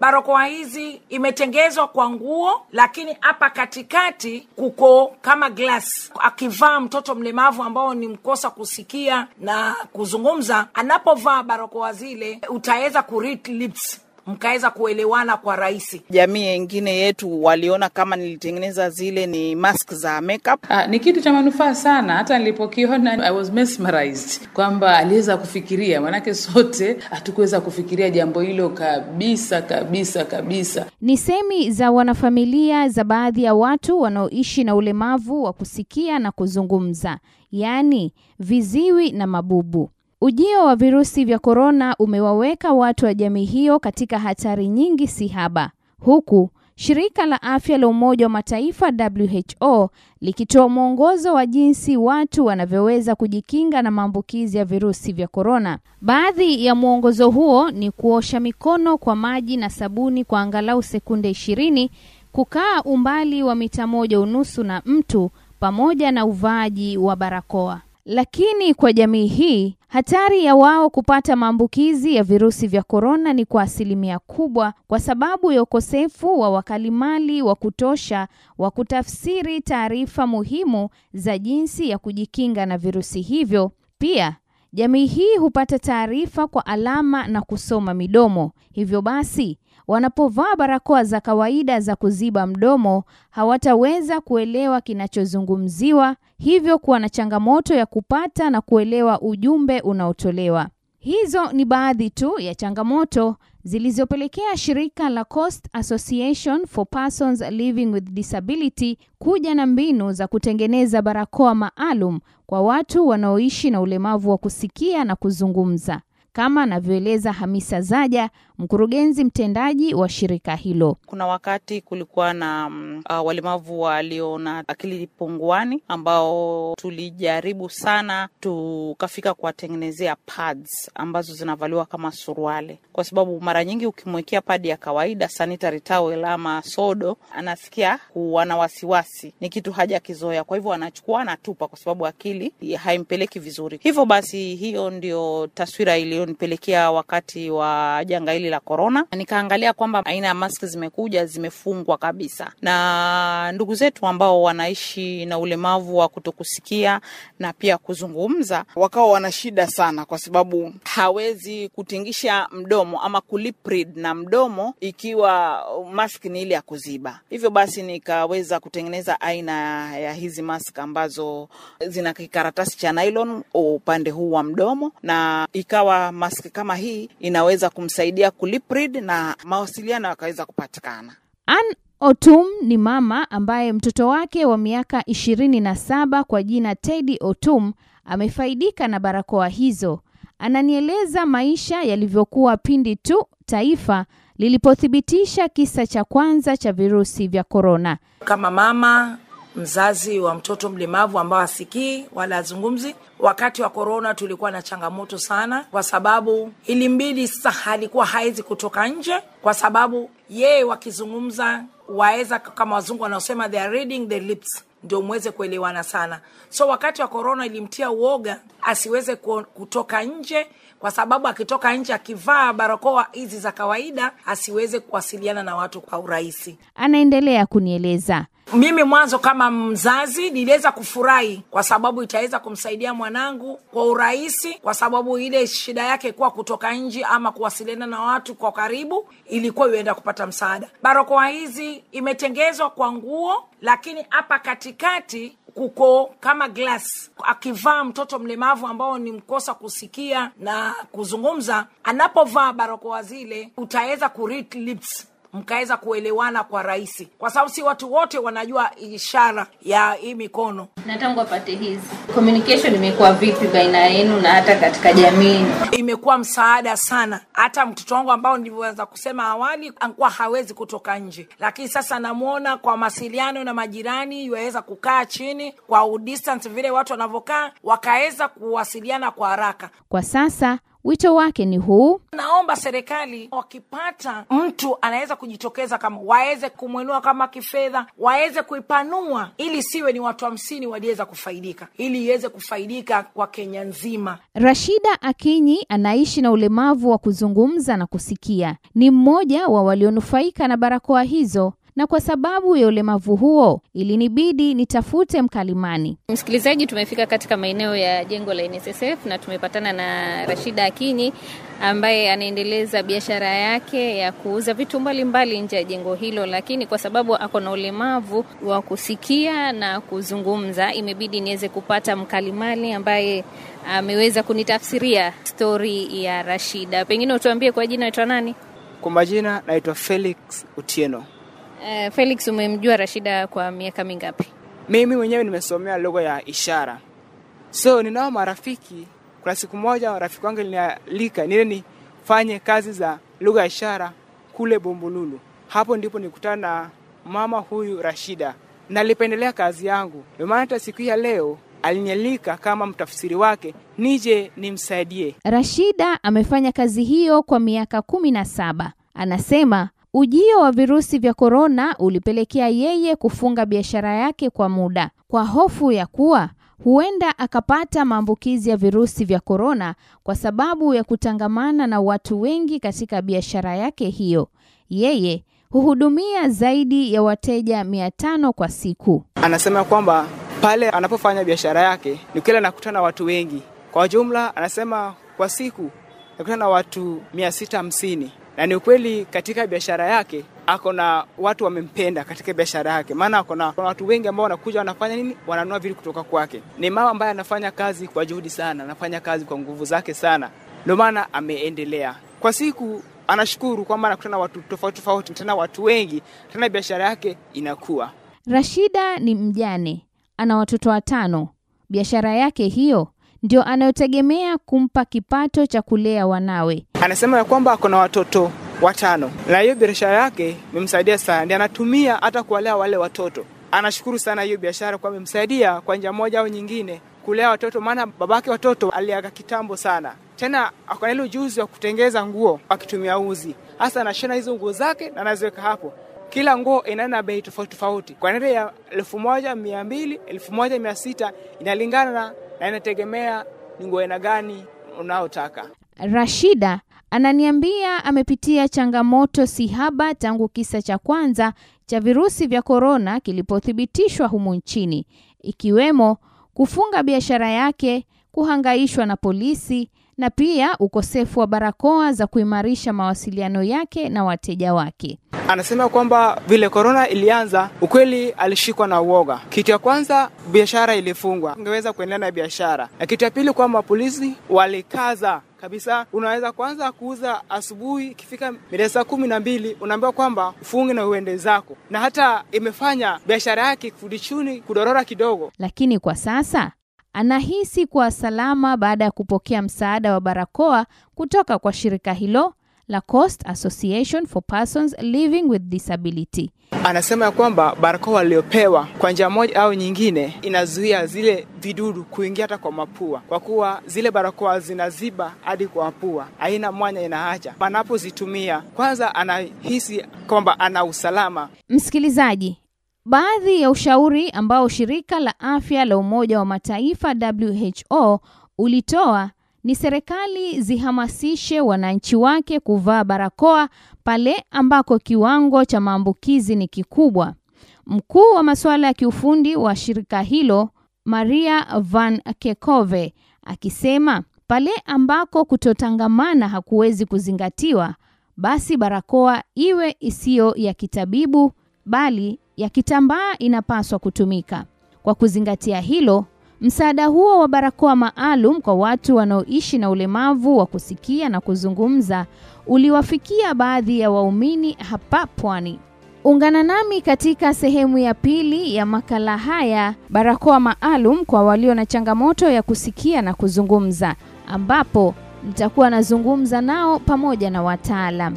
Barakoa hizi imetengezwa kwa nguo, lakini hapa katikati kuko kama glass. Akivaa mtoto mlemavu ambao ni mkosa kusikia na kuzungumza, anapovaa barakoa zile utaweza ku read lips mkaweza kuelewana kwa rahisi. Jamii yengine yetu waliona kama nilitengeneza zile ni mask za makeup. Ah, ni kitu cha manufaa sana. Hata nilipokiona I was mesmerized kwamba aliweza kufikiria, manake sote hatukuweza kufikiria jambo hilo kabisa kabisa kabisa. Ni semi za wanafamilia za baadhi ya watu wanaoishi na ulemavu wa kusikia na kuzungumza, yaani viziwi na mabubu. Ujio wa virusi vya korona umewaweka watu wa jamii hiyo katika hatari nyingi si haba, huku shirika la afya la Umoja wa Mataifa WHO likitoa mwongozo wa jinsi watu wanavyoweza kujikinga na maambukizi ya virusi vya korona. Baadhi ya mwongozo huo ni kuosha mikono kwa maji na sabuni kwa angalau sekunde ishirini, kukaa umbali wa mita moja unusu na mtu, pamoja na uvaaji wa barakoa. Lakini kwa jamii hii hatari ya wao kupata maambukizi ya virusi vya korona ni kwa asilimia kubwa, kwa sababu ya ukosefu wa wakalimali wa kutosha wa kutafsiri taarifa muhimu za jinsi ya kujikinga na virusi hivyo. Pia jamii hii hupata taarifa kwa alama na kusoma midomo. Hivyo basi wanapovaa barakoa za kawaida za kuziba mdomo hawataweza kuelewa kinachozungumziwa, hivyo kuwa na changamoto ya kupata na kuelewa ujumbe unaotolewa. Hizo ni baadhi tu ya changamoto zilizopelekea shirika la Coast Association for Persons Living with Disability kuja na mbinu za kutengeneza barakoa maalum kwa watu wanaoishi na ulemavu wa kusikia na kuzungumza kama anavyoeleza Hamisa Zaja, mkurugenzi mtendaji wa shirika hilo. Kuna wakati kulikuwa na uh, walemavu walio na akili punguani ambao tulijaribu sana, tukafika kuwatengenezea pads ambazo zinavaliwa kama suruale, kwa sababu mara nyingi ukimwekea padi ya kawaida sanitary towel ama sodo, anasikia kuwa na wasiwasi, ni kitu haja kizoea, kwa hivyo anachukua anatupa, kwa sababu akili haimpeleki vizuri. Hivyo basi, hiyo ndio taswira iliyonipelekea wakati wa janga hili la korona, nikaangalia kwamba aina ya maski zimekuja zimefungwa kabisa, na ndugu zetu ambao wanaishi na ulemavu wa kutokusikia na pia kuzungumza wakawa wana shida sana, kwa sababu hawezi kutingisha mdomo ama kulip read na mdomo ikiwa maski ni ile ya kuziba. Hivyo basi nikaweza kutengeneza aina ya hizi mask ambazo zina kikaratasi cha nylon upande huu wa mdomo, na ikawa mask kama hii inaweza kumsaidia kulip read na mawasiliano yakaweza kupatikana. Ann Otum ni mama ambaye mtoto wake wa miaka ishirini na saba kwa jina Teddy Otum amefaidika na barakoa hizo. Ananieleza maisha yalivyokuwa pindi tu taifa lilipothibitisha kisa cha kwanza cha virusi vya korona. Kama mama mzazi wa mtoto mlemavu ambao asikii wala azungumzi, wakati wa korona tulikuwa na changamoto sana, kwa sababu ilimbidi sasa alikuwa hawezi kutoka nje, kwa sababu yeye wakizungumza waweza, kama wazungu wanaosema they are reading the lips, ndio mweze kuelewana sana. So wakati wa korona ilimtia uoga asiweze kutoka nje kwa sababu akitoka nje akivaa barakoa hizi za kawaida asiweze kuwasiliana na watu kwa urahisi. Anaendelea kunieleza. Mimi mwanzo kama mzazi niliweza kufurahi kwa sababu itaweza kumsaidia mwanangu kwa urahisi, kwa sababu ile shida yake kuwa kutoka nje ama kuwasiliana na watu kwa karibu ilikuwa ienda kupata msaada. Barakoa hizi imetengezwa kwa nguo, lakini hapa katikati kuko kama glass. Akivaa mtoto mlemavu ambao ni mkosa kusikia na kuzungumza, anapovaa barakoa zile utaweza ku lips mkaweza kuelewana kwa rahisi, kwa sababu si watu wote wanajua ishara ya hii mikono. Na tangu apate hizi communication imekuwa vipi baina yenu na hata katika jamii? Imekuwa msaada sana. Hata mtoto wangu ambao nilivyoweza kusema awali alikuwa hawezi kutoka nje, lakini sasa namwona kwa mawasiliano na majirani, waweza kukaa chini kwa distance vile watu wanavyokaa, wakaweza kuwasiliana kwa haraka. Kwa sasa Wito wake ni huu: Naomba serikali wakipata mtu anaweza kujitokeza kama waweze kumwinua kama kifedha, waweze kuipanua ili siwe ni watu hamsini waliweza kufaidika, ili iweze kufaidika kwa Kenya nzima. Rashida Akinyi anaishi na ulemavu wa kuzungumza na kusikia. Ni mmoja wa walionufaika na barakoa hizo, na kwa sababu ya ulemavu huo ilinibidi nitafute mkalimani. Msikilizaji, tumefika katika maeneo ya jengo la NSSF na tumepatana na Rashida Akinyi ambaye anaendeleza biashara yake ya kuuza vitu mbalimbali nje ya jengo hilo, lakini kwa sababu ako na ulemavu wa kusikia na kuzungumza, imebidi niweze kupata mkalimani ambaye ameweza kunitafsiria stori ya Rashida. Pengine utuambie kwa jina naitwa nani? Kwa majina naitwa Felix Utieno. Uh, Felix, umemjua Rashida kwa miaka mingapi? Mimi mwenyewe nimesomea lugha ya ishara, so ninao marafiki. Kuna siku moja rafiki wangu alinialika niende nifanye kazi za lugha ya ishara kule Bombululu. Hapo ndipo nikutana na mama huyu Rashida, nalipendelea kazi yangu, ndio maana hata siku hii ya leo alinialika kama mtafsiri wake nije nimsaidie. Rashida amefanya kazi hiyo kwa miaka kumi na saba. Anasema ujio wa virusi vya korona ulipelekea yeye kufunga biashara yake kwa muda kwa hofu ya kuwa huenda akapata maambukizi ya virusi vya korona kwa sababu ya kutangamana na watu wengi katika biashara yake hiyo. Yeye huhudumia zaidi ya wateja mia tano kwa siku. Anasema kwamba pale anapofanya biashara yake ni kile anakutana na watu wengi. Kwa jumla, anasema kwa siku anakutana na watu mia sita hamsini na ni ukweli katika biashara yake ako na watu wamempenda katika biashara yake, maana ako na watu wengi ambao wanakuja wanafanya nini, wananunua vitu kutoka kwake. Ni mama ambaye anafanya kazi kwa juhudi sana, anafanya kazi kwa nguvu zake sana, ndio maana ameendelea. Kwa siku anashukuru kwamba anakutana watu tofauti tofauti, tena watu wengi, tena biashara yake inakuwa. Rashida ni mjane, ana watoto watano. Biashara yake hiyo ndio anayotegemea kumpa kipato cha kulea wanawe. Anasema ya kwamba ako na watoto watano na hiyo biashara yake imemsaidia sana, ndio anatumia hata kuwalea wale watoto. Anashukuru sana hiyo biashara kwa imemsaidia kwa njia moja au nyingine kulea watoto, maana babake watoto aliaga kitambo sana. Tena ako ile ujuzi wa kutengeza nguo akitumia uzi, hasa anashona hizo nguo zake na anaziweka hapo. Kila nguo inaenda bei tofauti tofauti, kwa nere ya elfu moja mia mbili elfu moja mia sita inalingana na, na inategemea ni nguo aina gani unaotaka. Rashida ananiambia amepitia changamoto si haba tangu kisa cha kwanza cha virusi vya korona kilipothibitishwa humu nchini, ikiwemo kufunga biashara yake, kuhangaishwa na polisi na pia ukosefu wa barakoa za kuimarisha mawasiliano yake na wateja wake. Anasema kwamba vile korona ilianza, ukweli alishikwa na uoga. Kitu ya kwanza, biashara ilifungwa, ungeweza kuendelea na biashara, na kitu ya pili kwamba polisi walikaza kabisa. Unaweza kuanza kuuza asubuhi, ikifika mida saa kumi na mbili unaambiwa kwamba ufunge na uende zako, na hata imefanya biashara yake kurudi chini, kudorora kidogo. Lakini kwa sasa anahisi kuwa salama baada ya kupokea msaada wa barakoa kutoka kwa shirika hilo la Coast Association for Persons Living with Disability. Anasema ya kwamba barakoa waliopewa kwa njia moja au nyingine inazuia zile vidudu kuingia hata kwa mapua, kwa kuwa zile barakoa zinaziba hadi kwa mapua, haina mwanya inaacha. Anapozitumia kwanza, anahisi kwamba ana usalama. Msikilizaji, baadhi ya ushauri ambao shirika la afya la Umoja wa Mataifa WHO ulitoa ni serikali zihamasishe wananchi wake kuvaa barakoa pale ambako kiwango cha maambukizi ni kikubwa. Mkuu wa masuala ya kiufundi wa shirika hilo Maria Van Kekove akisema pale ambako kutotangamana hakuwezi kuzingatiwa, basi barakoa iwe isiyo ya kitabibu bali ya kitambaa inapaswa kutumika. Kwa kuzingatia hilo, msaada huo wa barakoa maalum kwa watu wanaoishi na ulemavu wa kusikia na kuzungumza uliwafikia baadhi ya waumini hapa Pwani. Ungana nami katika sehemu ya pili ya makala haya, barakoa maalum kwa walio na changamoto ya kusikia na kuzungumza, ambapo nitakuwa nazungumza nao pamoja na wataalam.